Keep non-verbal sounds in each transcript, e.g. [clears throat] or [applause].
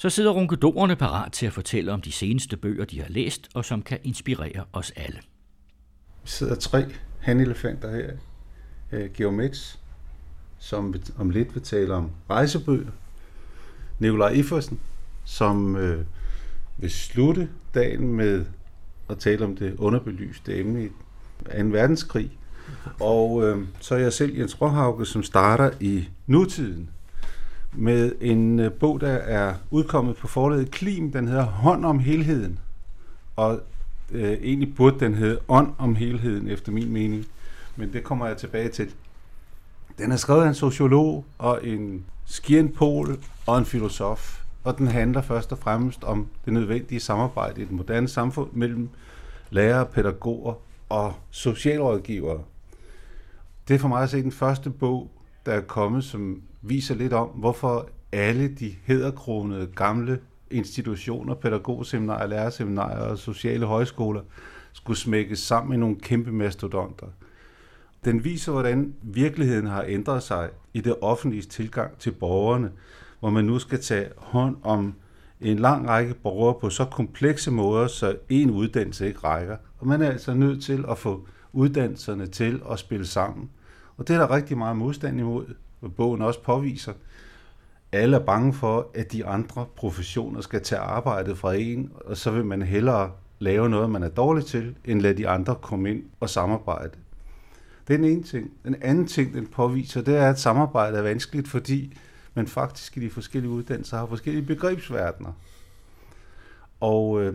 Så sidder runkedorerne parat til at fortælle om de seneste bøger, de har læst, og som kan inspirere os alle. Vi sidder tre hanelefanter her. Øh, Georg Metz, som om lidt vil tale om rejsebøger. Nikolaj Iffersen, som øh, vil slutte dagen med at tale om det underbelyste emne i 2. verdenskrig. Og øh, så er jeg selv Jens Råhauke, som starter i nutiden med en øh, bog, der er udkommet på forlaget Klim. Den hedder Hånd om helheden. Og øh, egentlig burde den hedde Ånd om helheden, efter min mening. Men det kommer jeg tilbage til. Den er skrevet af en sociolog og en skirnpol og en filosof. Og den handler først og fremmest om det nødvendige samarbejde i et moderne samfund mellem lærere, pædagoger og socialrådgivere. Det er for mig at se den første bog, der er kommet, som viser lidt om, hvorfor alle de hederkronede gamle institutioner, pædagogseminarier, lærerseminarier og sociale højskoler skulle smækkes sammen med nogle kæmpe mastodonter. Den viser, hvordan virkeligheden har ændret sig i det offentlige tilgang til borgerne, hvor man nu skal tage hånd om en lang række borgere på så komplekse måder, så en uddannelse ikke rækker. Og man er altså nødt til at få uddannelserne til at spille sammen. Og det er der rigtig meget modstand imod, bogen også påviser. Alle er bange for, at de andre professioner skal tage arbejdet fra en, og så vil man hellere lave noget, man er dårlig til, end lade de andre komme ind og samarbejde. Det er den ene ting. Den anden ting, den påviser, det er, at samarbejde er vanskeligt, fordi man faktisk i de forskellige uddannelser har forskellige begrebsverdener. Og øh,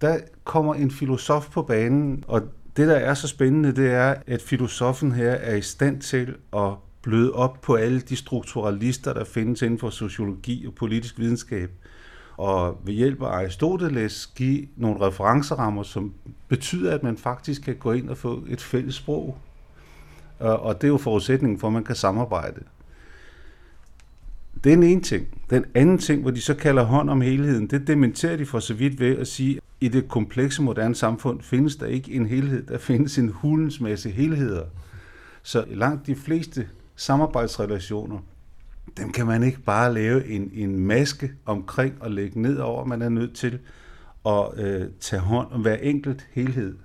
der kommer en filosof på banen, og det, der er så spændende, det er, at filosofen her er i stand til at bløde op på alle de strukturalister, der findes inden for sociologi og politisk videnskab, og ved hjælp af Aristoteles give nogle referencerammer, som betyder, at man faktisk kan gå ind og få et fælles sprog. Og det er jo forudsætningen for, at man kan samarbejde. Det er den ene ting. Den anden ting, hvor de så kalder hånd om helheden, det dementerer de for så vidt ved at sige, at i det komplekse moderne samfund findes der ikke en helhed, der findes en hulens masse helheder. Så langt de fleste samarbejdsrelationer, dem kan man ikke bare lave en, en maske omkring og lægge ned over. Man er nødt til at øh, tage hånd om hver enkelt helhed.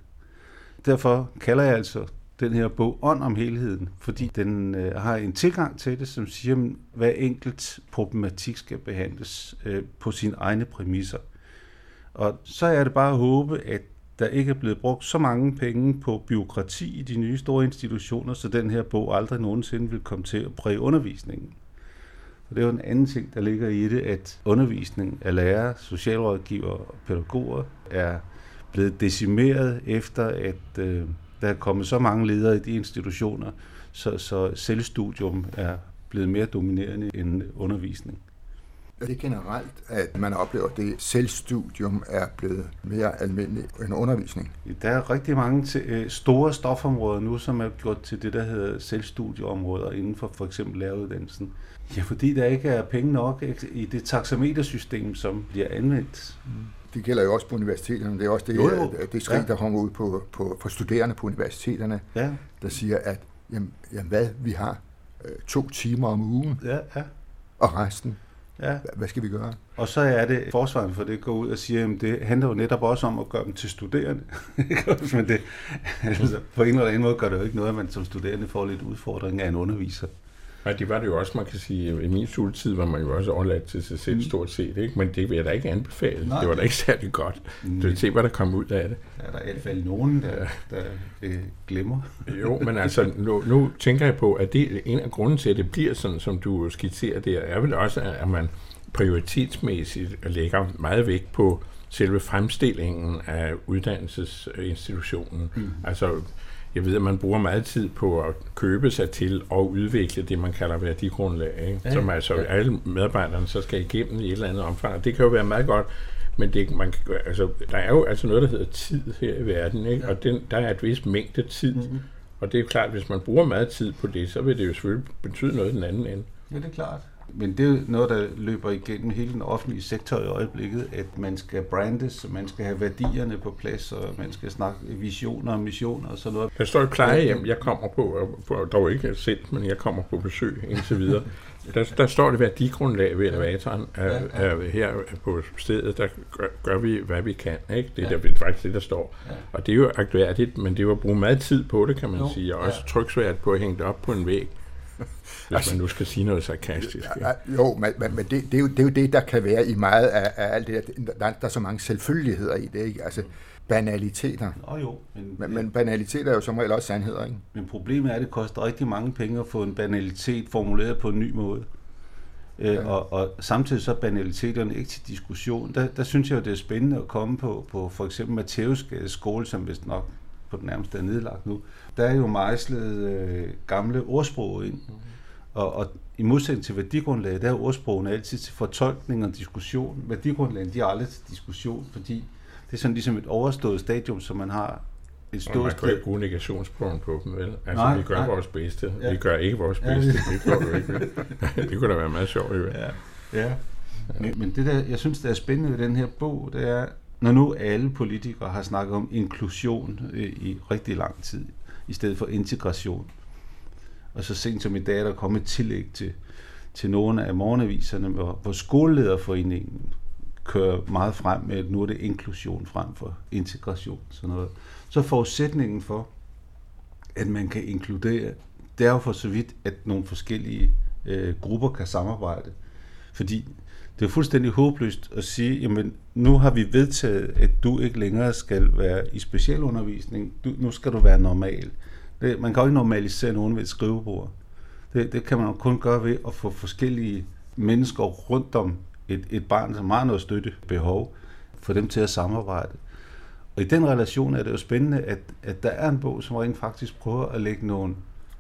Derfor kalder jeg altså den her bog Ånd om helheden, fordi den øh, har en tilgang til det, som siger, at hver enkelt problematik skal behandles øh, på sine egne præmisser. Og så er det bare at håbe, at der ikke er blevet brugt så mange penge på byråkrati i de nye store institutioner, så den her bog aldrig nogensinde vil komme til at præge undervisningen. Og det er jo en anden ting, der ligger i det, at undervisning af lærere, socialrådgiver og pædagoger er blevet decimeret efter, at øh, der er kommet så mange ledere i de institutioner, så, så selvstudium er blevet mere dominerende end undervisning. Det er generelt, at man oplever, at det selvstudium er blevet mere almindeligt end undervisning. Der er rigtig mange øh, store stofområder nu, som er gjort til det, der hedder selvstudieområder inden for for eksempel læreruddannelsen. Ja, fordi der ikke er penge nok i det taxametersystem, som bliver anvendt. Mm. Det gælder jo også på universiteterne. Det er også det, jo, jo. det skrig, ja. der kommer ud på, på, på studerende på universiteterne, ja. der siger, at jamen, jamen hvad, vi har øh, to timer om ugen, ja, ja. og resten Ja. Hvad skal vi gøre? Og så er det forsvaret for det går ud og siger, at det handler jo netop også om at gøre dem til studerende. [laughs] Men det, altså, på en eller anden måde gør det jo ikke noget, at man som studerende får lidt udfordring af en underviser. Nej, det var det jo også, man kan sige, i min studietid var man jo også overladt til sig selv mm. stort set, ikke? men det vil jeg da ikke anbefale. Nej. Det var da ikke særlig godt. Mm. Du vil se, hvad der kom ud af det. Der er i hvert fald nogen, der, der øh, glemmer. jo, men altså, nu, nu tænker jeg på, at det en af grunden til, at det bliver sådan, som du skitserer der, er vel også, at man prioritetsmæssigt lægger meget vægt på selve fremstillingen af uddannelsesinstitutionen. Mm. Altså, jeg ved, at man bruger meget tid på at købe sig til og udvikle det, man kalder værdigrundlag, ikke? Ja, som altså ja. alle medarbejderne så skal igennem i et eller andet omfang. Det kan jo være meget godt, men det, man, altså, der er jo altså noget, der hedder tid her i verden, ikke? Ja. og den, der er et vist mængde tid. Mm-hmm. Og det er jo klart, at hvis man bruger meget tid på det, så vil det jo selvfølgelig betyde noget i den anden ende. Ja, det er klart. Men det er noget, der løber igennem hele den offentlige sektor i øjeblikket, at man skal brandes, man skal have værdierne på plads, og man skal snakke visioner og missioner og sådan noget. Der står et plejehjem, jeg kommer på, dog ikke selv, men jeg kommer på besøg indtil videre. Der, der står det værdigrundlag ved elevatoren. Ja, ja. Her på stedet, der gør, gør vi, hvad vi kan. Ikke? Det er ja. der, faktisk det, der står. Ja. Og det er jo aktuelt, men det er jo at bruge meget tid på det, kan man jo, sige, og også ja. tryksvært på at hænge det op på en væg. Hvis altså, man nu skal sige noget sarkastisk. Ja. Ja, jo, men, men det, det, er jo, det er jo det, der kan være i meget af, af alt det der. Der, der er så mange selvfølgeligheder i det, ikke? Altså, banaliteter. Nå jo. Men, men, men banaliteter er jo som regel også sandheder, ikke? Men problemet er, at det koster rigtig mange penge at få en banalitet formuleret på en ny måde. Øh, ja. og, og samtidig så er banaliteterne ikke til diskussion. Der, der synes jeg jo, det er spændende at komme på, på for eksempel Matteus skole, som vist nok på den nærmeste er nedlagt nu. Der er jo mejslet øh, gamle ordsprog ind. Mm. Og, og i modsætning til værdigrundlaget, der er ordsprogene altid til fortolkning og diskussion. Værdigrundlaget, de er aldrig til diskussion, fordi det er sådan ligesom et overstået stadium, som man har et stort man kan ikke bruge negationsprøven på dem, vel? Altså, nej, vi gør nej. vores bedste. Ja. Vi gør ikke vores bedste. Ja. Det, gør ikke. [laughs] det kunne da være meget sjovt, jo. Ja. ja. Men, men det der, jeg synes, det er spændende ved den her bog, det er, når nu alle politikere har snakket om inklusion i, i rigtig lang tid, i stedet for integration, og så sent som i dag, der kommet tillæg til, til nogle af morgenaviserne, hvor, hvor skolelederforeningen kører meget frem med, at nu er det inklusion frem for integration. Sådan noget. Så forudsætningen for, at man kan inkludere, det er jo for så vidt, at nogle forskellige øh, grupper kan samarbejde. Fordi det er fuldstændig håbløst at sige, jamen nu har vi vedtaget, at du ikke længere skal være i specialundervisning, du, nu skal du være normal. Det, man kan jo ikke normalisere nogen ved et skrivebord. Det, det kan man jo kun gøre ved at få forskellige mennesker rundt om et, et barn, som har noget støttebehov, for dem til at samarbejde. Og i den relation er det jo spændende, at, at der er en bog, som rent faktisk prøver at lægge nogle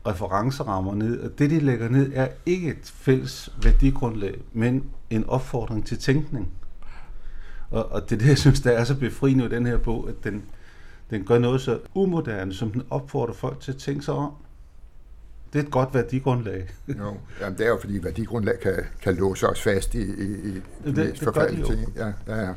referencerammer ned, og det, de lægger ned, er ikke et fælles værdigrundlag, men en opfordring til tænkning. Og, og det er det, jeg synes, der er så befriende i den her bog, at den, den gør noget så umoderne, som den opfordrer folk til at tænke sig om. Det er et godt værdigrundlag. jo, jamen det er jo fordi værdigrundlag kan, kan låse os fast i, i, i det, det, det ting. Ja, ja, ja.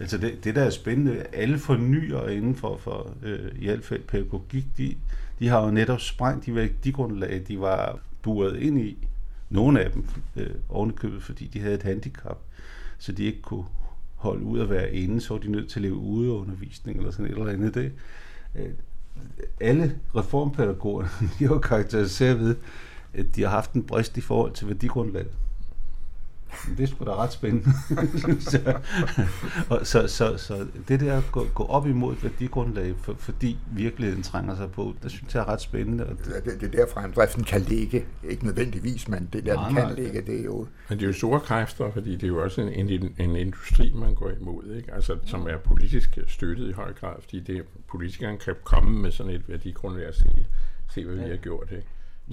Altså det, det, der er spændende, alle fornyer inden for, for øh, i hvert fald pædagogik, de, de har jo netop sprængt de værdigrundlag, de var buret ind i. Nogle af dem øh, ovenikøbet, fordi de havde et handicap, så de ikke kunne holde ud at være inde, så var de nødt til at leve udeundervisning eller sådan et eller andet. Det, øh, alle reformpædagogerne, [laughs] de har karakteriseret ved, at de har haft en brist i forhold til værdigrundlaget. Det er sgu da ret spændende, [laughs] så, og så, så, så det der at gå, gå op imod et værdigrundlag, for, fordi virkeligheden trænger sig på, det synes jeg er ret spændende. Og det, det, det der fremdriften kan ligge, ikke nødvendigvis, men det der nej, den kan nej, ligge, det er jo... Men det er jo store kræfter, fordi det er jo også en, en, en industri, man går imod, ikke? Altså, som er politisk støttet i høj grad, fordi det, politikeren kan komme med sådan et værdigrundlag og se, se hvad vi har gjort, ikke?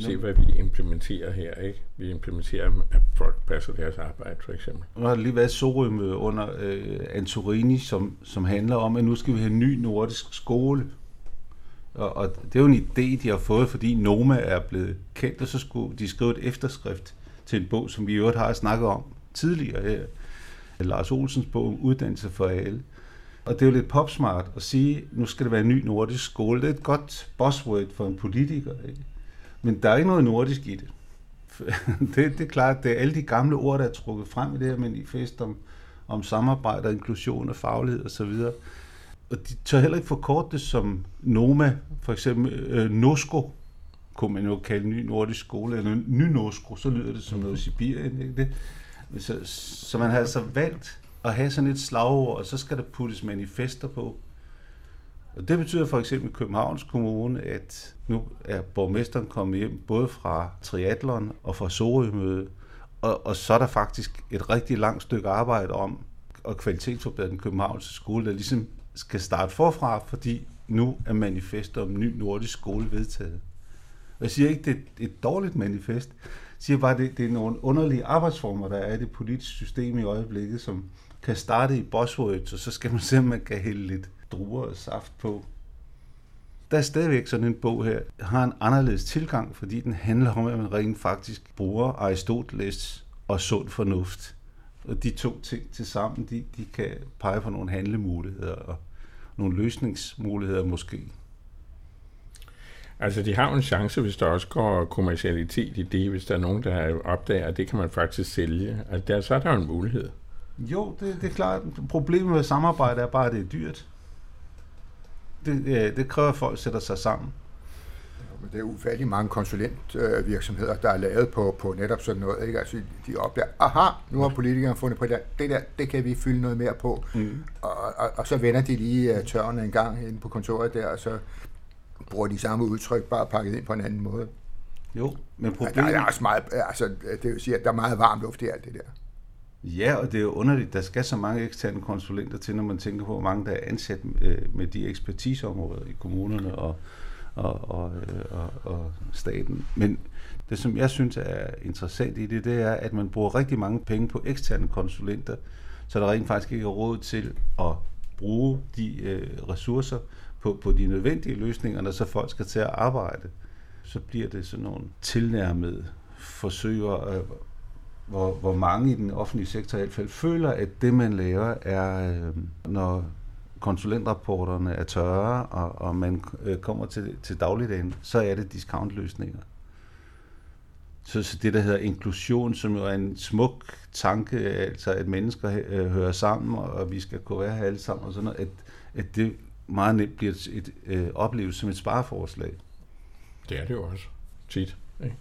Se, hvad vi implementerer her. Ikke? Vi implementerer, at folk passer deres arbejde, for eksempel. Nu har lige været Sorøm under øh, Antorini, som, som handler om, at nu skal vi have en ny nordisk skole. Og, og det er jo en idé, de har fået, fordi Noma er blevet kendt, og så skulle de skrive et efterskrift til en bog, som vi i øvrigt har snakket om tidligere her. Lars Olsens bog, Uddannelse for alle. Og det er jo lidt popsmart at sige, nu skal det være en ny nordisk skole. Det er et godt buzzword for en politiker. Ikke? Men der er ikke noget nordisk i det. [laughs] det, det er klart, det er alle de gamle ord, der er trukket frem i det her manifest om, om samarbejde og inklusion og faglighed osv. Og, og de tør heller ikke forkorte det som Noma, for eksempel øh, Nosko, kunne man jo kalde ny nordisk skole, eller ny Nosko, så lyder det som noget Sibirien. Ikke det? Så, så man har altså valgt at have sådan et slagord, og så skal der puttes manifester på. Og det betyder for eksempel i Københavns Kommune, at nu er borgmesteren kommet hjem både fra triatlon og fra Sorømøde, og, og så er der faktisk et rigtig langt stykke arbejde om at kvalitetsforbedre den københavnske skole, der ligesom skal starte forfra, fordi nu er manifestet om ny nordisk skole vedtaget. Og jeg siger ikke, det er et dårligt manifest. Jeg siger bare, det, det er nogle underlige arbejdsformer, der er i det politiske system i øjeblikket, som kan starte i buzzwords, og så skal man se, om man kan hælde lidt druer og saft på. der er stadigvæk sådan en bog her, har en anderledes tilgang, fordi den handler om, at man rent faktisk bruger Aristoteles og sund fornuft. Og de to ting til sammen, de, de kan pege på nogle handlemuligheder og nogle løsningsmuligheder måske. Altså, de har jo en chance, hvis der også går kommercialitet i det, hvis der er nogen, der opdager, at det kan man faktisk sælge. Altså, der, så er der jo en mulighed. Jo, det, det er klart. Problemet med samarbejde er bare, at det er dyrt. Det, det kræver, at folk sætter sig sammen. Men det er ufattelig mange konsulentvirksomheder, der er lavet på, på netop sådan noget. Ikke? Altså, de opdager, aha, nu har politikerne fundet på det Det der, det kan vi fylde noget mere på. Mm. Og, og, og, så vender de lige uh, tørrene en gang inde på kontoret der, og så bruger de samme udtryk, bare pakket ind på en anden måde. Jo, men problemet... Der, der er også meget, altså, det vil sige, at der er meget varm luft i alt det der. Ja, og det er jo underligt, der skal så mange eksterne konsulenter til, når man tænker på, hvor mange der er ansat øh, med de ekspertiseområder i kommunerne og, og, og, øh, og, og staten. Men det, som jeg synes er interessant i det, det er, at man bruger rigtig mange penge på eksterne konsulenter, så der rent faktisk ikke er råd til at bruge de øh, ressourcer på, på de nødvendige løsninger, når så folk skal til at arbejde. Så bliver det sådan nogle tilnærmede forsøger, øh, hvor, hvor mange i den offentlige sektor i hvert fald føler, at det, man laver, er, øh, når konsulentrapporterne er tørre, og, og man øh, kommer til, til dagligdagen, så er det discountløsninger. Så, så det, der hedder inklusion, som jo er en smuk tanke, altså at mennesker øh, hører sammen, og vi skal kunne være her alle sammen, og sådan noget, at, at det meget nemt bliver et, et, øh, oplevet som et spareforslag. Det er det jo også tit. Ikke?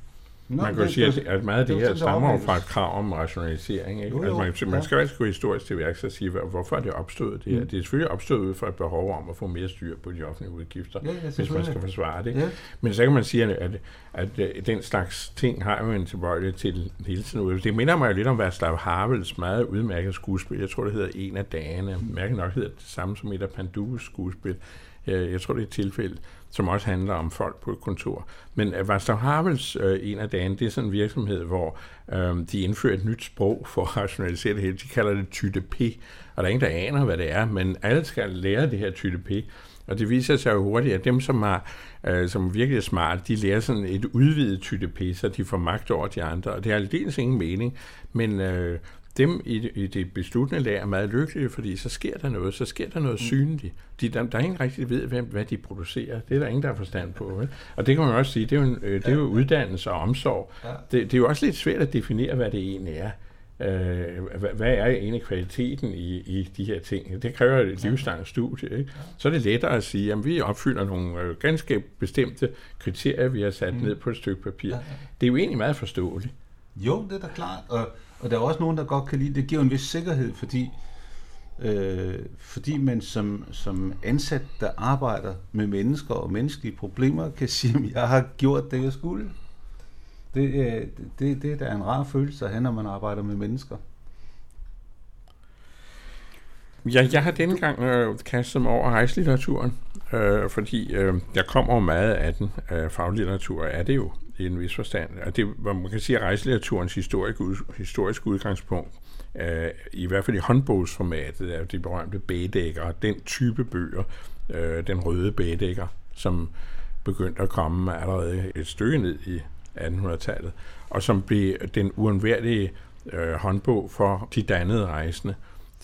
Nå, man kan jo sige, at, at meget af det, det her stammer fra et krav om rationalisering. Ikke? Jo, jo, altså, man, man skal også gå historisk til værks og sige, hvorfor er det opstået det her? Mm. Det er selvfølgelig opstået ud fra et behov om at få mere styr på de offentlige udgifter, ja, ja, hvis man skal forsvare det. Ja. Men så kan man sige, at, at, at den slags ting har jo en tilbøjelighed til hele tiden. Det minder mig jo lidt om Václav Havels meget udmærket skuespil. Jeg tror, det hedder En af dagene. Mærke nok hedder det samme som et af Pandus skuespil. Jeg tror, det er et tilfælde som også handler om folk på et kontor. Men uh, Havels øh, en af dagen, det er sådan en virksomhed, hvor øh, de indfører et nyt sprog for at rationalisere det hele. De kalder det TYDP, og der er ingen, der aner, hvad det er, men alle skal lære det her TYDP. Og det viser sig jo hurtigt, at dem, som, har, øh, som virkelig er smarte, de lærer sådan et udvidet TYDP, så de får magt over de andre. Og det har aldeles ingen mening, men øh, dem i, i det besluttende lag er meget lykkelige, fordi så sker der noget, så sker der noget mm. synligt. De, der, der er ingen rigtig ved, hvem, hvad de producerer. Det er der ingen, der har forstand på. Vel? Og det kan man også sige, det er jo, en, øh, det er jo uddannelse og omsorg. Ja. Det, det er jo også lidt svært at definere, hvad det egentlig er. Øh, hvad, hvad er egentlig kvaliteten i, i de her ting? Det kræver et livslangt studie. Ikke? Så er det lettere at sige, at vi opfylder nogle øh, ganske bestemte kriterier, vi har sat mm. ned på et stykke papir. Ja, ja. Det er jo egentlig meget forståeligt. Jo, det er da klart. Og og der er også nogen, der godt kan lide det. giver en vis sikkerhed, fordi, øh, fordi man som, som ansat, der arbejder med mennesker og menneskelige problemer, kan sige, at jeg har gjort det, jeg skulle. Det, øh, det, det er en rar følelse at have, når man arbejder med mennesker. Ja, jeg har denne gang øh, kastet mig over rejselitteraturen, øh, fordi øh, jeg kommer meget af den. Øh, faglitteratur er det jo i en vis forstand. Og det, man kan sige, at rejselitteraturens historiske, historiske udgangspunkt, øh, i hvert fald i håndbogsformatet, er de berømte bædækker, den type bøger, øh, den røde bædækker, som begyndte at komme allerede et stykke ned i 1800-tallet, og som blev den uundværlige øh, håndbog for de dannede rejsende.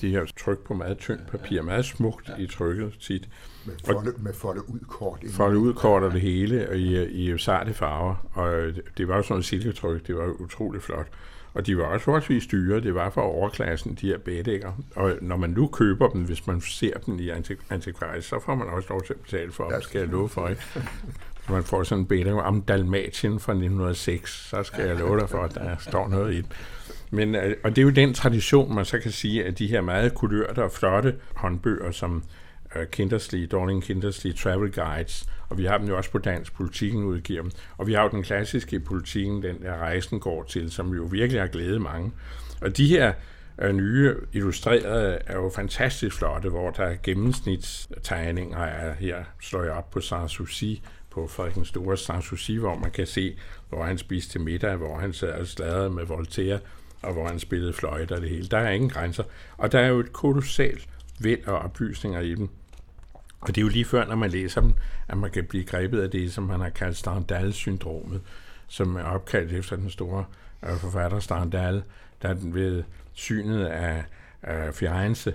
De har trykt på meget tyndt papir, meget smukt ja. i trykket tit. Med folde, med folde ud kort. Folde ud kort og det hele i, i sarte farver. Og det var jo sådan noget silketryk, det var utroligt flot. Og de var også forholdsvis dyre, det var for overklassen, de her bædækker. Og når man nu køber dem, hvis man ser dem i antikvarisk, så får man også lov til at betale for dem, skal jeg love for. Ikke? [laughs] man får sådan en bædækker om Dalmatien fra 1906, så skal jeg love dig for, at der står noget i den. Men, øh, og det er jo den tradition, man så kan sige, at de her meget kulørte og flotte håndbøger, som øh, Kindersley, Dorling Kindersley Travel Guides, og vi har dem jo også på Dansk Politikken udgiver dem. Og vi har jo den klassiske politikken, den der rejsen går til, som jo virkelig har glædet mange. Og de her øh, nye illustrerede er jo fantastisk flotte, hvor der er gennemsnitstegninger af her, slår jeg op på Sanssouci, på Frederik den Store Sanssouci, hvor man kan se, hvor han spiste til middag, hvor han sad og sladrede med Voltaire, og hvor han spillede fløjte og det hele. Der er ingen grænser. Og der er jo et kolossalt væld af oplysninger i dem. Og det er jo lige før, når man læser dem, at man kan blive grebet af det, som man har kaldt Stendhal-syndromet, som er opkaldt efter den store øh, forfatter Stendhal, der ved synet af, af Firenze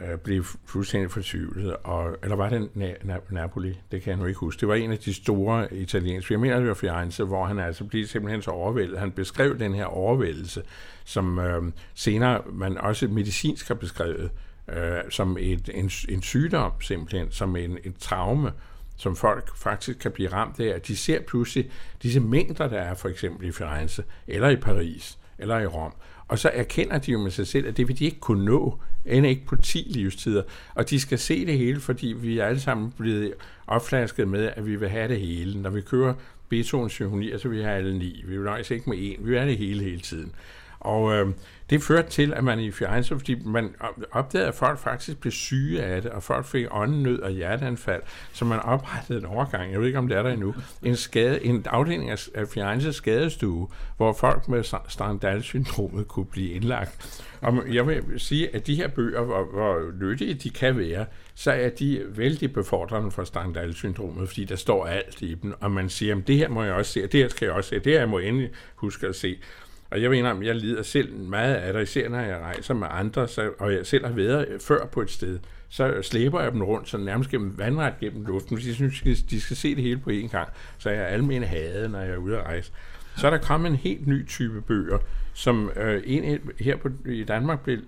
øh, blev fuldstændig fortvivlet. Og, eller var det Na- Na- Napoli? Det kan jeg nu ikke huske. Det var en af de store italienske. Jeg mener, det var Firenze, hvor han altså blev simpelthen så overvældet. Han beskrev den her overvældelse, som øh, senere man også medicinsk har beskrevet, øh, som et, en, en sygdom simpelthen, som en, en traume, som folk faktisk kan blive ramt af. De ser pludselig disse mængder, der er for eksempel i Firenze, eller i Paris, eller i Rom. Og så erkender de jo med sig selv, at det vil de ikke kunne nå, end ikke på 10 livstider. Og de skal se det hele, fordi vi er alle sammen blevet opflasket med, at vi vil have det hele. Når vi kører Beethovens symfonier, så altså, vil vi have alle ni. Vi vil nøjes ikke med en. Vi vil have det hele hele tiden. Og øh, det førte til, at man i Firenze, fordi man opdagede, at folk faktisk blev syge af det, og folk fik åndenød og hjerteanfald, så man oprettede en overgang, jeg ved ikke, om det er der endnu, en, skade, en afdeling af, Firenze skadestue, hvor folk med Strandal-syndromet kunne blive indlagt. Og jeg vil sige, at de her bøger, hvor, hvor nyttige de kan være, så er de vældig befordrende for Strandal-syndromet, fordi der står alt i dem, og man siger, at det her må jeg også se, og det her skal jeg også se, det her må jeg endelig huske at se. Og jeg mener, jeg lider selv meget af det, især når jeg rejser med andre, så, og jeg selv har været før på et sted, så slæber jeg dem rundt, så nærmest gennem vandret gennem luften, fordi jeg synes, de skal se det hele på én gang, så jeg er almen hade, når jeg er ude at rejse. Så er der kommet en helt ny type bøger, som øh, en her på, i Danmark blev,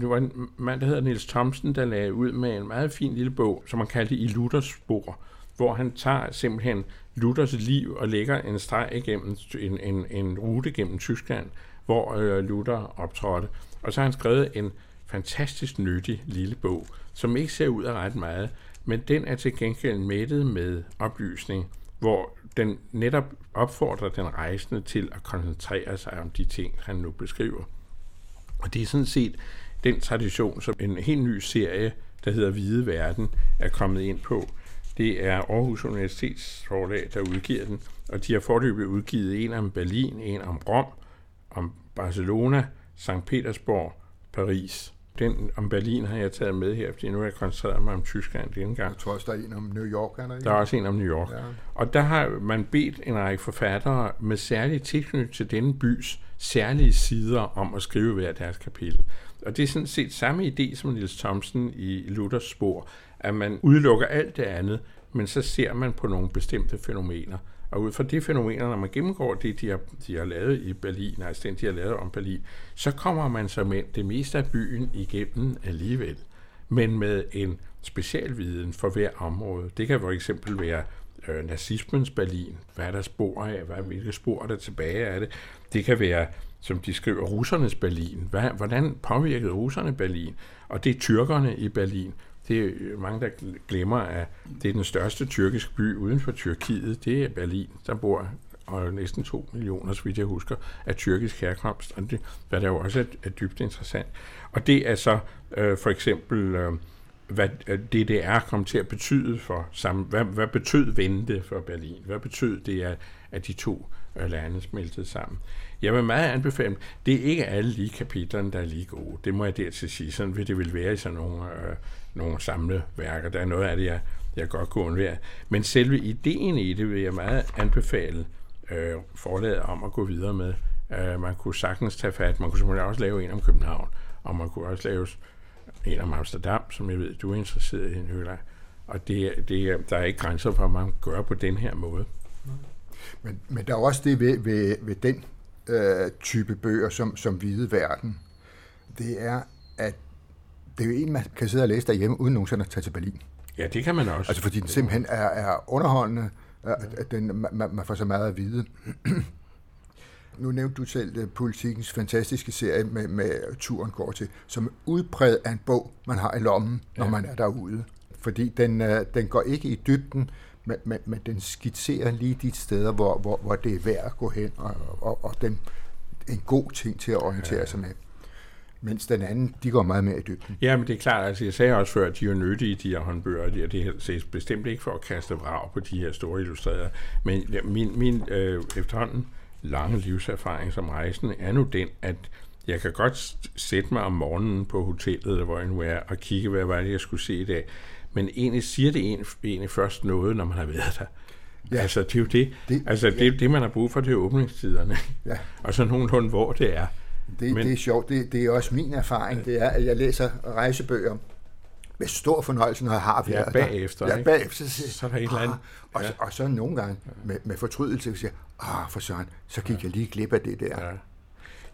det var en mand, der hedder Niels Thomsen, der lagde ud med en meget fin lille bog, som man kaldte I Luthers spor, hvor han tager simpelthen Luthers liv og lægger en streg igennem en, en, en rute gennem Tyskland, hvor øh, Luther optrådte. Og så har han skrevet en fantastisk nyttig lille bog, som ikke ser ud af ret meget, men den er til gengæld mættet med oplysning, hvor den netop opfordrer den rejsende til at koncentrere sig om de ting, han nu beskriver. Og det er sådan set den tradition, som en helt ny serie, der hedder Hvide Verden, er kommet ind på. Det er Aarhus Universitets forlag, der udgiver den, og de har forløbet udgivet en om Berlin, en om Rom, om Barcelona, St. Petersborg, Paris. Den om Berlin har jeg taget med her, fordi nu har jeg koncentreret mig om Tyskland denne gang. Jeg tror også, der er en om New York, er der ikke? Der er også en om New York. Ja. Og der har man bedt en række forfattere med særlig tilknytning til denne bys særlige sider om at skrive hver deres kapitel. Og det er sådan set samme idé som Niels Thomsen i Luthers spor, at man udelukker alt det andet, men så ser man på nogle bestemte fænomener. Og ud fra de fænomener, når man gennemgår det, de har, de har lavet i Berlin, altså den, de har lavet om Berlin, så kommer man så med det meste af byen igennem alligevel, men med en specialviden for hver område. Det kan for eksempel være øh, nazismens Berlin, hvad er der spor af, hvad, hvilke spor er der tilbage af det. Det kan være, som de skriver, russernes Berlin. Hvad, hvordan påvirkede russerne Berlin? Og det er tyrkerne i Berlin. Det er mange, der glemmer, at det er den største tyrkiske by uden for Tyrkiet. Det er Berlin. Der bor og næsten to millioner, så vidt jeg husker, af tyrkisk herkomst, og det, hvad der jo også er, er dybt interessant. Og det er så øh, for eksempel, øh, hvad øh, DDR kom til at betyde for sammen, hvad, hvad betød vente for Berlin? Hvad betød det, at, at de to øh, lande smeltede sammen? Jeg vil meget anbefale, det er ikke alle lige kapitlerne, der er lige gode. Det må jeg dertil sige. Sådan vil det vil være i sådan nogle øh, nogle samlede værker. Der er noget af det, jeg, jeg godt kunne undvære. Men selve ideen i det vil jeg meget anbefale øh, forlaget om at gå videre med. Øh, man kunne sagtens tage fat. Man kunne simpelthen også lave en om København, og man kunne også lave en om Amsterdam, som jeg ved, du er interesseret i, Høler. Og det, det, der er ikke grænser for, hvad man gør på den her måde. Men, men der er også det ved, ved, ved den øh, type bøger, som, som Hvide Verden, det er, at det er jo en, man kan sidde og læse derhjemme, uden nogensinde at tage til Berlin. Ja, det kan man også. Altså fordi den simpelthen er, er underholdende, at den, man, man får så meget at vide. [clears throat] nu nævnte du selv uh, politikens fantastiske serie med, med Turen går til, som udpræget af en bog, man har i lommen, når ja. man er derude. Fordi den, uh, den går ikke i dybden, men, men, men den skitserer lige de steder, hvor, hvor, hvor det er værd at gå hen, og, og, og den en god ting til at orientere ja. sig med mens den anden, de går meget mere i dybden. Ja, men det er klart, altså jeg sagde også før, at de er nyttige, de her håndbøger, og det er bestemt ikke for at kaste vrag på de her store illustrerede, men min, min øh, efterhånden lange livserfaring som rejsende er nu den, at jeg kan godt sætte mig om morgenen på hotellet, hvor jeg nu er, og kigge, hvad var det, jeg skulle se i dag. men egentlig siger det egentlig først noget, når man har været der. Ja. Altså, det er jo det. det altså, det, ja. det, man har brug for, det er åbningstiderne. Ja. og så nogenlunde, hvor det er. Det, Men, det er sjovt. Det, det er også min erfaring. Det er, at jeg læser rejsebøger med stor fornøjelse, når jeg har været ja, bagefter, der. Ja, bagefter. Så, så er der et eller andet. Og, ja. og, og så nogle gange med, med fortrydelse, siger ah, for søren, så gik ja. jeg lige glip af det der. Ja.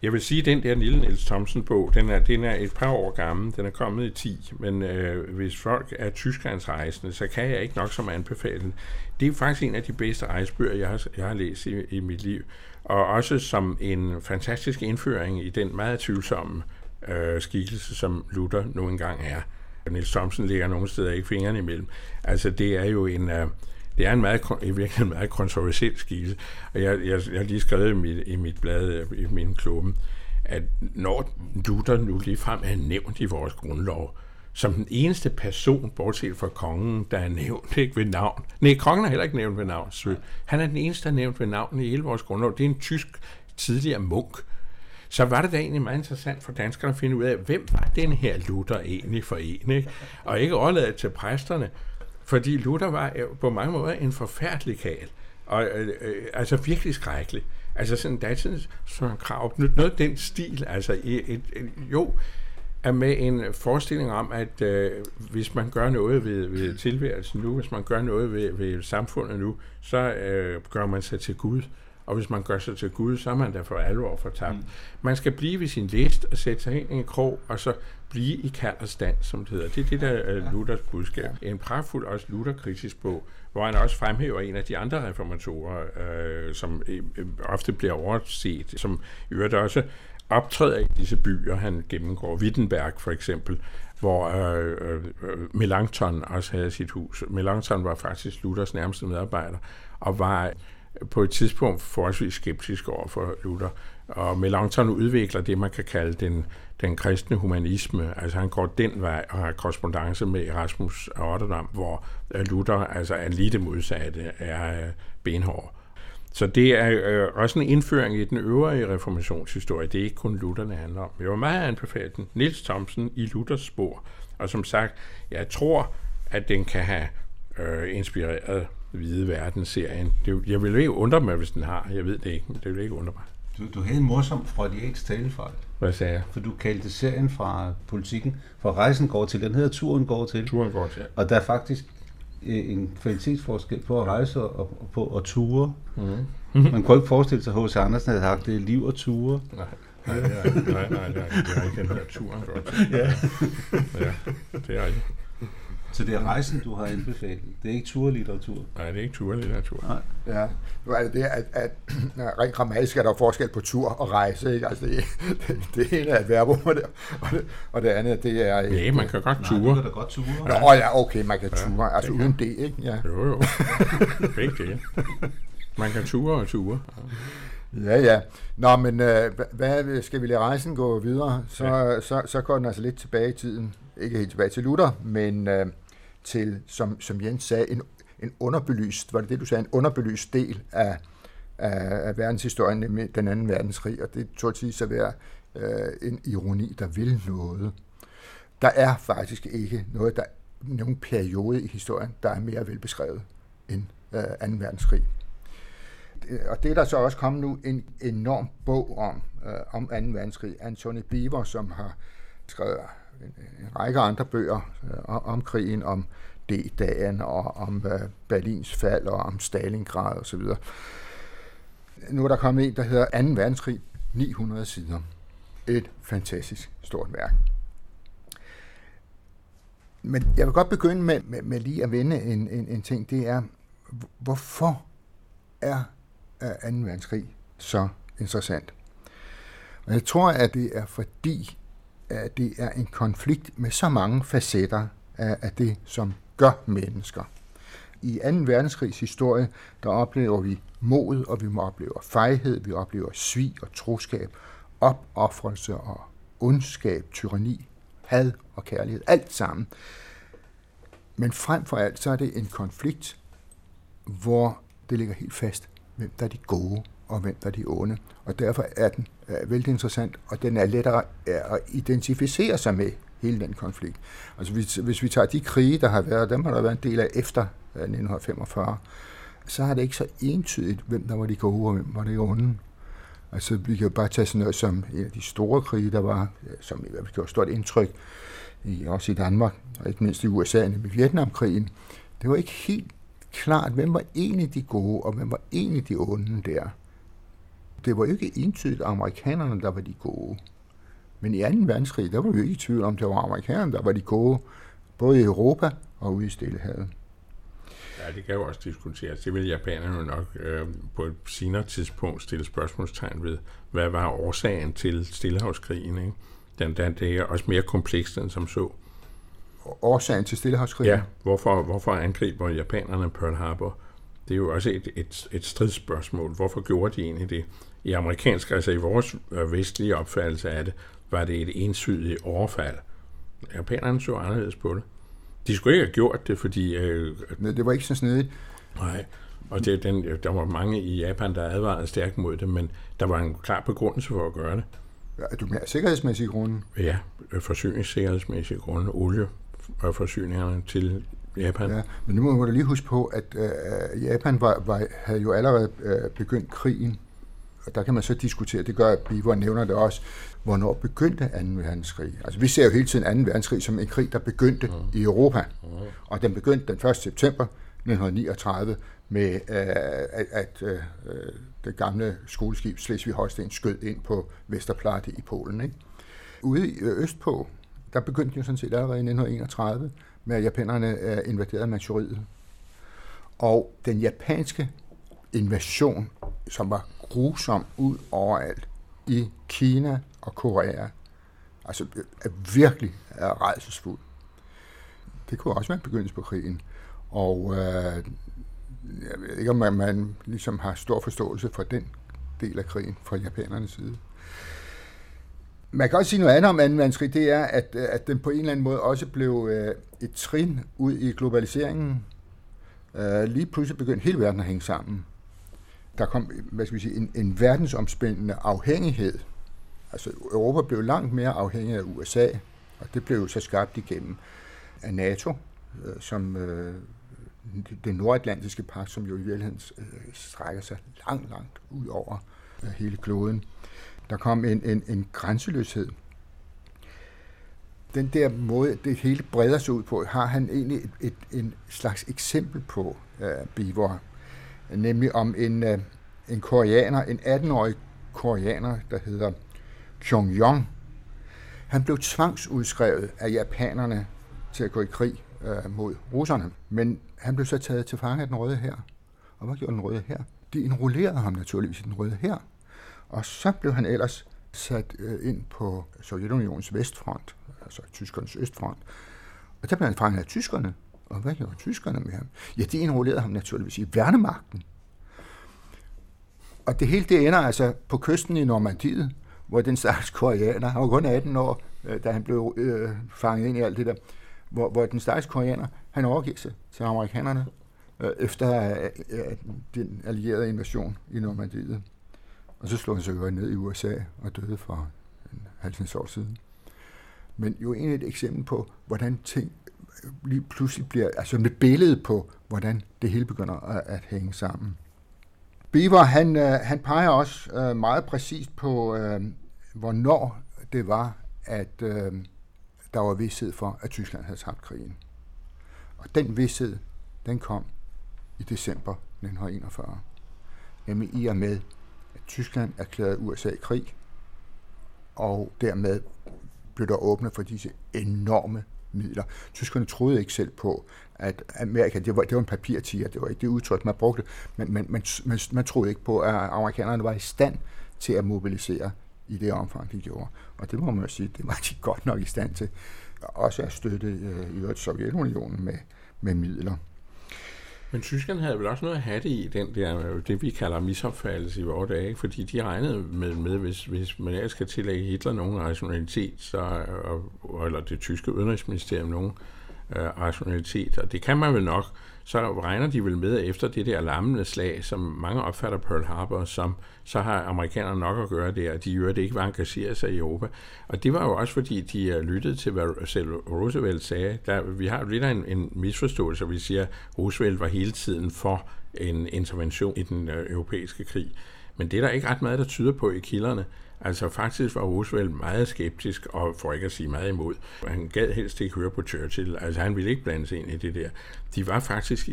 Jeg vil sige, at den der lille Niels Thomsen-bog, den er, den er et par år gammel. Den er kommet i 10, men øh, hvis folk er tysklandsrejsende, så kan jeg ikke nok som anbefale den. Det er faktisk en af de bedste rejsebøger, jeg har, jeg har læst i, i mit liv. Og også som en fantastisk indføring i den meget tvivlsomme øh, skikkelse, som Luther nu engang er. Niels Thomsen ligger nogle steder ikke fingrene imellem. Altså, det er jo en... Øh, det er en meget, i virkeligheden meget kontroversiel skikkelse. Og jeg, jeg, jeg har lige skrevet i mit, i mit blad, øh, i min klumme, at når Luther nu lige frem er nævnt i vores grundlov, som den eneste person, bortset fra kongen, der er nævnt ikke ved navn. Nej, kongen er heller ikke nævnt ved navn. Så han er den eneste, der er nævnt ved navn i hele vores grundlov. Det er en tysk tidligere munk. Så var det da egentlig meget interessant for danskerne at finde ud af, hvem var den her Luther egentlig for en, ikke? Og ikke overladet til præsterne, fordi Luther var på mange måder en forfærdelig kal, og øh, øh, altså virkelig skrækkelig. Altså sådan datidens Søren Krav, noget den stil, altså et, et, et, jo, er med en forestilling om, at øh, hvis man gør noget ved, ved tilværelsen nu, hvis man gør noget ved, ved samfundet nu, så øh, gør man sig til Gud. Og hvis man gør sig til Gud, så er man der for alvor fortabt. Mm. Man skal blive ved sin list og sætte sig ind i en krog, og så blive i kald og stand, som det hedder. Det er det, der er Luthers budskab. En pragtfuld, også Luther-kritisk bog, hvor han også fremhæver en af de andre reformatorer, øh, som øh, ofte bliver overset, som i øvrigt også optræder i disse byer, han gennemgår. Wittenberg for eksempel, hvor øh, øh, øh, Melanchthon også havde sit hus. Melanchthon var faktisk Luthers nærmeste medarbejder, og var på et tidspunkt forholdsvis skeptisk over for Luther. Og Melanchthon udvikler det, man kan kalde den, den kristne humanisme. Altså han går den vej og har korrespondence med Erasmus af Rotterdam, hvor øh, Luther altså er lige det modsatte, er øh, benhård. Så det er øh, også en indføring i den øvrige reformationshistorie. Det er ikke kun Luther, det handler om. Jeg var meget anbefalet den. Nils Thomsen i Luthers spor. Og som sagt, jeg tror, at den kan have øh, inspireret Hvide Verden-serien. Det, jeg vil ikke undre mig, hvis den har. Jeg ved det ikke, men det vil ikke undre mig. Du, du havde en morsom freudiansk talefejl. Hvad sagde jeg? For du kaldte serien fra politikken, fra rejsen går til, den hedder Turen går til. Turen går til. Og der er faktisk en kvalitetsforskel på at rejse og, og på at ture. Mm-hmm. Man kunne ikke forestille sig, at H.C. Andersen havde haft det liv og ture. Nej. Nej, nej, nej, nej, det er ikke den her turen godt. [laughs] Ja. ja, det er ikke. Så det er rejsen, du har anbefalet. Det er ikke turlitteratur. Nej, det er ikke turlitteratur. Nej. Ja, nu er det det, at, at rent grammatisk er der forskel på tur og rejse. Ikke? Altså, det, det, det ene er et verbum, og det, og det, og det andet, det er... Ja, man kan godt ture. Nej, man kan godt ture. Nå, ja, okay, man kan ture. Ja, altså uden det, ikke? Ja. Jo, jo. Begge det. Man kan ture og ture. Ja, ja. Nå, men øh, hvad, skal vi lade rejsen gå videre? Så, ja. så, så går den altså lidt tilbage i tiden. Ikke helt tilbage til Luther, men øh, til, som, som Jens sagde, en, en underbelyst, var det det, du sagde, en underbelyst del af, af, af verdenshistorien, nemlig den anden verdenskrig, og det tog til sig være øh, en ironi, der vil noget. Der er faktisk ikke noget, der nogen periode i historien, der er mere velbeskrevet end øh, 2. verdenskrig. Og det er der så også kommet nu en enorm bog om, øh, om 2. verdenskrig. Anthony Beaver, som har skrevet en, en række andre bøger øh, om krigen, om D-dagen og om øh, Berlins fald og om Stalingrad osv. Nu er der kommet en, der hedder 2. verdenskrig, 900 sider. Et fantastisk stort værk. Men jeg vil godt begynde med, med, med lige at vende en, en, en ting. Det er, hvorfor er 2. verdenskrig så interessant? Og jeg tror, at det er fordi, at det er en konflikt med så mange facetter af det, som gør mennesker. I 2. verdenskrigs historie, der oplever vi mod, og vi oplever fejhed, vi oplever svig og troskab, opoffrelse og ondskab, tyranni, had og kærlighed, alt sammen. Men frem for alt, så er det en konflikt, hvor det ligger helt fast, hvem der er de gode, og hvem der er de onde. Og derfor er den er vældig interessant, og den er lettere at identificere sig med hele den konflikt. Altså hvis, hvis vi tager de krige, der har været, dem har der været en del af efter øh, 1945, så har det ikke så entydigt, hvem der var de gode og hvem var de onde. Altså, vi kan jo bare tage sådan noget som en af de store krige, der var, øh, som i hvert fald gjorde stort indtryk, i, også i Danmark, og ikke mindst i USA, med Vietnamkrigen. Det var ikke helt klart, hvem var egentlig de gode, og hvem var egentlig de onde der. Det var ikke entydigt amerikanerne, der var de gode. Men i 2. verdenskrig, der var vi jo ikke i tvivl om, det var amerikanerne, der var de gode, både i Europa og ude i Stillehavet. Ja, det kan jo også diskuteres. Det vil japanerne nok øh, på et senere tidspunkt stille spørgsmålstegn ved, hvad var årsagen til Stillehavskrigen, ikke? Den, den, det er også mere komplekst end som så. Årsagen til Stillehavskrigen? Ja, hvorfor, hvorfor angriber japanerne Pearl Harbor? Det er jo også et, et, et stridsspørgsmål. Hvorfor gjorde de egentlig det? I amerikansk, altså i vores øh, vestlige opfattelse af det, var det et ensydigt overfald. Japanerne så anderledes på det. De skulle ikke have gjort det, fordi... Øh, Nej, det var ikke så snedigt. Nej, og det, den, der var mange i Japan, der advarede stærkt mod det, men der var en klar begrundelse for at gøre det. Ja, du mener sikkerhedsmæssige grunde? Ja, forsyningssikkerhedsmæssige grunde. Olie og forsyningerne til Japan. Ja, men nu må du lige huske på, at øh, Japan var, var, havde jo allerede øh, begyndt krigen, og der kan man så diskutere, det gør Biver nævner det også, hvornår begyndte 2. verdenskrig. Altså vi ser jo hele tiden 2. verdenskrig som en krig, der begyndte mm. i Europa, mm. og den begyndte den 1. september 1939 med, øh, at, at øh, det gamle skoleskib Slesvig-Holsten skød ind på Vesterplatte i Polen. Ikke? Ude i østpå, der begyndte jo sådan set allerede i 1931 med, at japanerne øh, invaderede Manchuriet. Og den japanske invasion, som var grusom ud overalt i Kina og Korea, altså er virkelig er rejsesfuld. Det kunne også være en begyndelse på krigen. Og øh, jeg ved ikke, om man, man ligesom har stor forståelse for den del af krigen fra japanernes side. Man kan også sige noget andet om 2. verdenskrig, det er, at, øh, at den på en eller anden måde også blev øh, et trin ud i globaliseringen. Øh, lige pludselig begyndte hele verden at hænge sammen. Der kom hvad skal vi sige, en, en verdensomspændende afhængighed. Altså Europa blev langt mere afhængig af USA, og det blev så skabt igennem af NATO, øh, som øh, den nordatlantiske pagt, som jo i virkeligheden øh, strækker sig langt, langt ud over øh, hele kloden. Der kom en, en, en grænseløshed. Den der måde, det hele breder sig ud på, har han egentlig et, et, en slags eksempel på, øh, Bivor, nemlig om en, øh, en koreaner, en 18-årig koreaner, der hedder Kyung Jong. Han blev tvangsudskrevet af japanerne til at gå i krig øh, mod russerne, men han blev så taget til fange af den røde her. Og hvad gjorde den røde her? De enrollerede ham naturligvis i den røde her. Og så blev han ellers sat øh, ind på Sovjetunionens vestfront, altså tyskernes østfront. Og der blev han fanget af tyskerne. Og hvad gjorde tyskerne med ham? Ja, de indrullerede ham naturligvis i værnemagten. Og det hele det ender altså på kysten i Normandiet, hvor den stakkels koreaner, han var kun 18 år, øh, da han blev øh, fanget ind i alt det der, hvor, hvor den stakkels koreaner, han overgiver sig til amerikanerne øh, efter øh, øh den allierede invasion i Normandiet. Og så slog han sig jo ned i USA og døde for 50 år siden. Men jo egentlig et eksempel på, hvordan ting lige pludselig bliver, altså med billedet på, hvordan det hele begynder at, at hænge sammen. Beaver, han, øh, han peger også øh, meget præcist på, øh, hvornår det var, at øh, der var vidshed for, at Tyskland havde tabt krigen. Og den vidshed, den kom i december 1941. Nemlig i og med, at Tyskland erklærede USA krig, og dermed blev der åbnet for disse enorme midler. Tyskerne troede ikke selv på, at Amerika, det var, det var en papirtiger, det var ikke det udtryk, man brugte, men man, man, man, man troede ikke på, at amerikanerne var i stand til at mobilisere i det omfang, de gjorde. Og det må man jo sige, det var de godt nok i stand til. Også at støtte øh, i Sovjetunionen med, med midler. Men tyskerne havde vel også noget at have det i den der, det vi kalder misopfattelse i vores dage, fordi de regnede med, med hvis, hvis man ellers skal tillægge Hitler nogen rationalitet, så, og, eller det tyske udenrigsministerium nogen øh, rationalitet, og det kan man vel nok, så regner de vel med efter det der lammende slag, som mange opfatter Pearl Harbor som, så har amerikanerne nok at gøre der, at de jo ikke var engageret sig i Europa. Og det var jo også fordi, de øh, lyttede til, hvad selv Roosevelt sagde. Der, vi har jo lidt af en, en misforståelse, vi siger, at Roosevelt var hele tiden for en intervention i den øh, europæiske krig. Men det er der ikke ret meget, der tyder på i kilderne. Altså faktisk var Roosevelt meget skeptisk, og for ikke at sige meget imod. Han gad helst ikke høre på Churchill, altså han ville ikke blande sig ind i det der. De var faktisk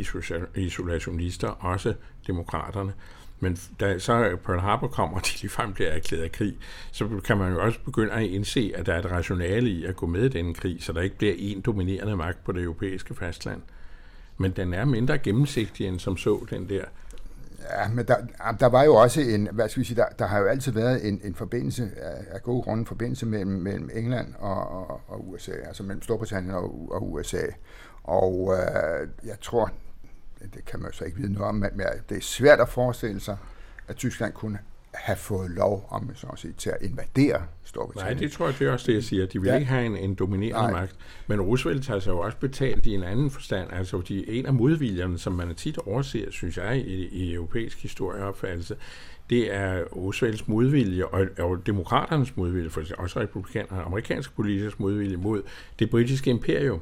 isolationister, også demokraterne. Men da så Pearl Harbor kommer, og de ligefrem bliver erklæret af krig, så kan man jo også begynde at indse, at der er et rationale i at gå med i den krig, så der ikke bliver en dominerende magt på det europæiske fastland. Men den er mindre gennemsigtig end som så, den der Ja, men der, der var jo også en, hvad skal vi sige, der, der har jo altid været en, en forbindelse, af gode grunde, en forbindelse mellem, mellem England og, og, og USA, altså mellem Storbritannien og, og USA. Og øh, jeg tror, det kan man jo så ikke vide noget om, men det er svært at forestille sig, at Tyskland kunne have fået lov, om så at sige, til at invadere Storbritannien. Nej, det tror jeg, det er også det, jeg siger. De vil ja. ikke have en, en dominerende Nej. magt. Men Roosevelt har sig jo også betalt i en anden forstand. Altså, de, en af modviljerne, som man tit overser, synes jeg, i, i europæisk historieopfattelse, det er Roosevelts modvilje og, og demokraternes modvilje, for også republikanerne amerikanske politikers modvilje mod det britiske imperium.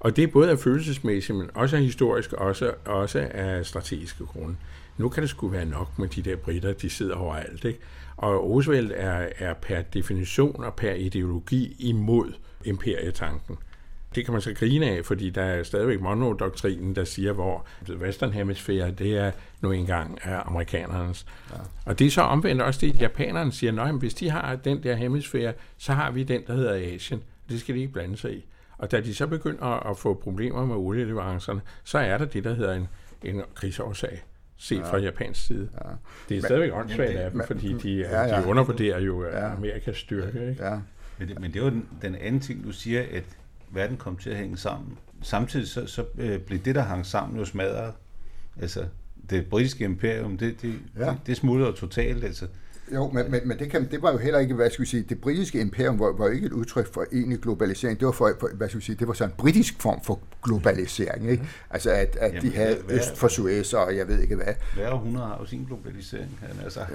Og det er både af følelsesmæssigt, men også af historisk, og også, også af strategiske grunde nu kan det sgu være nok med de der britter, de sidder overalt. Ikke? Og Roosevelt er, er per definition og per ideologi imod imperietanken. Det kan man så grine af, fordi der er stadigvæk Monroe-doktrinen, der siger, hvor Western Hemisphere, det er nu engang er amerikanernes. Ja. Og det er så omvendt også det, japanerne siger, at hvis de har den der hemisfære, så har vi den, der hedder Asien. Det skal de ikke blande sig i. Og da de så begynder at få problemer med olieleverancerne, så er der det, der hedder en, en krigsårsag set ja. fra japansk side. Ja. Det er stadigvæk åndssvagt af dem, fordi de, ja, ja. de undervurderer jo ja. Amerikas styrke. Ikke? Ja. Men, det, men det er jo den, den anden ting, du siger, at verden kom til at hænge sammen. Samtidig så, så øh, blev det, der hang sammen, jo smadret. Altså, det britiske imperium, det, det, ja. det, det smuldrede totalt. Altså, jo, men, men, men det, kan, det var jo heller ikke, hvad skal vi sige, det britiske imperium var, var ikke et udtryk for egentlig globalisering. Det var for, for hvad skal vi sige, det var så en britisk form for globalisering, ikke? Altså at, at Jamen, de havde hvad, øst for Suez og jeg ved ikke hvad. Hver århundrede har jo sin globalisering, han altså. [laughs]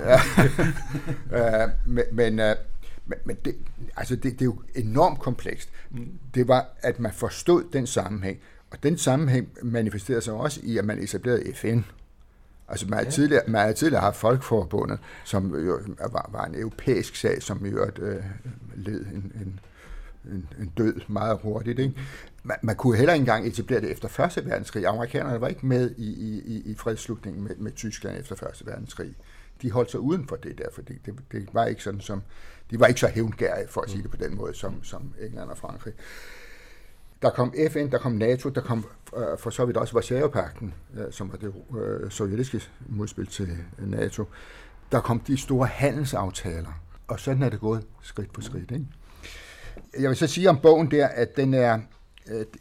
Ja. men, men, uh, men, men det, altså det, det er jo enormt komplekst. Mm. Det var, at man forstod den sammenhæng, og den sammenhæng manifesterede sig også i, at man etablerede FN. Altså man har, ja. tidligere, man har tidligere haft Folkeforbundet, som jo var, var en europæisk sag, som øvrigt øh, led en, en, en, en død meget hurtigt. Ikke? Man, man kunne heller ikke engang etablere det efter Første Verdenskrig. Amerikanerne var ikke med i, i, i fredsslutningen med, med Tyskland efter Første Verdenskrig. De holdt sig uden for det der, fordi det, det var ikke sådan som, de var ikke så hævngærige, for at sige det på den måde, som, som England og Frankrig. Der kom FN, der kom NATO, der kom øh, for så vidt også Varsjavapakten, øh, som var det øh, sovjetiske modspil til NATO. Der kom de store handelsaftaler, og sådan er det gået skridt for skridt. Ikke? Jeg vil så sige om bogen der, at den er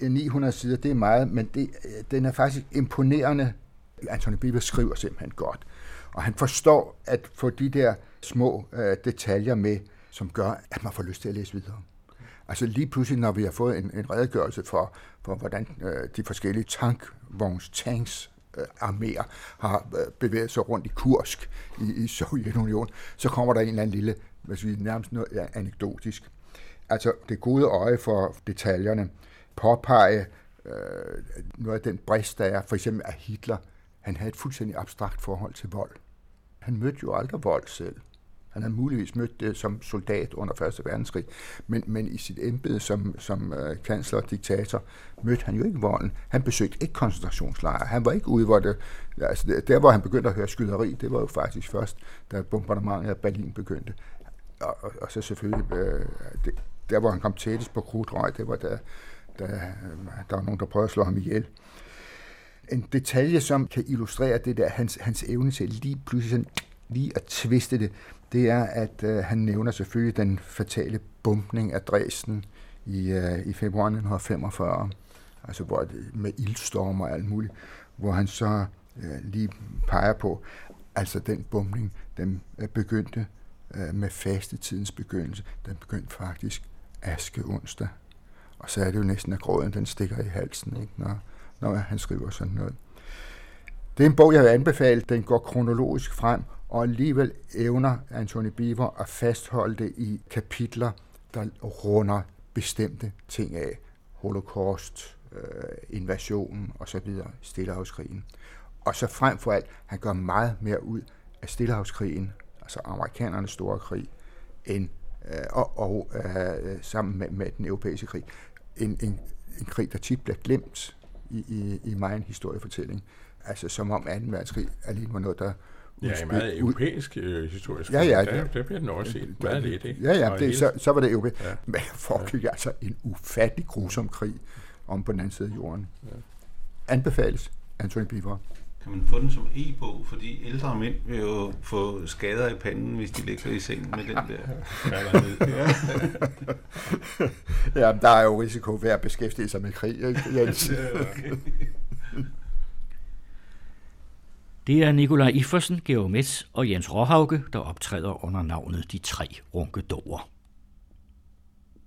øh, 900 sider, det er meget, men det, øh, den er faktisk imponerende. Anthony Bieber skriver simpelthen godt, og han forstår at få de der små øh, detaljer med, som gør, at man får lyst til at læse videre. Altså lige pludselig, når vi har fået en, en redegørelse for, for hvordan øh, de forskellige tankvogns tanks øh, arméer har øh, bevæget sig rundt i Kursk i, i Sovjetunionen, så kommer der en eller anden lille, hvad vi, nærmest noget ja, anekdotisk. Altså det gode øje for detaljerne, påpege øh, noget af den brist, der er, for eksempel af Hitler. Han havde et fuldstændig abstrakt forhold til vold. Han mødte jo aldrig vold selv. Han havde muligvis mødt det som soldat under 1. verdenskrig, men, men i sit embede som, som øh, kansler og diktator mødte han jo ikke volden. Han besøgte ikke koncentrationslejre. Han var ikke ude, hvor det... Altså, der, hvor han begyndte at høre skyderi, det var jo faktisk først, da bombardementet af Berlin begyndte. Og, og, og så selvfølgelig... øh, det, der, hvor han kom tættest på krudrøg, det var da, da øh, der var nogen, der prøvede at slå ham ihjel. En detalje, som kan illustrere det der, hans, hans evne til lige pludselig sådan, lige at tviste det, det er, at øh, han nævner selvfølgelig den fatale bumpning af Dresden i, øh, i februar 1945, altså hvor med ildstorm og alt muligt, hvor han så øh, lige peger på, altså den bumpning, den øh, begyndte øh, med fastetidens begyndelse. Den begyndte faktisk aske onsdag. Og så er det jo næsten, at gråden den stikker i halsen, ikke? Når, når han skriver sådan noget. Det er en bog, jeg vil anbefale. Den går kronologisk frem, og alligevel evner Anthony Beaver at fastholde det i kapitler, der runder bestemte ting af. Holocaust, øh, invasionen osv., Stillehavskrigen. Og så frem for alt, han gør meget mere ud af Stillehavskrigen, altså amerikanernes store krig, end, øh, og, og øh, sammen med, med den europæiske krig. En, en, en krig, der tit bliver glemt i, i, i mig en historiefortælling. Altså som om 2. verdenskrig alene var noget, der Ja, i meget europæisk øh, historisk. Ja, ja. Der, der bliver den også set meget lidt, ikke? Ja, ja, det, så, så var det europæisk. Ja. Men foregik ja. altså en ufattelig grusom krig om på den anden side af jorden. Ja. Anbefales Anthony Beaver. Kan man få den som e-bog, fordi ældre mænd vil jo få skader i panden, hvis de ligger i sengen med den der. [laughs] ja. ja, der er jo risiko ved at beskæftige sig med krig, ikke, [laughs] Jens? Det er Nikolaj Iffersen, Georg Metz og Jens Råhauke, der optræder under navnet De Tre Runkedorer.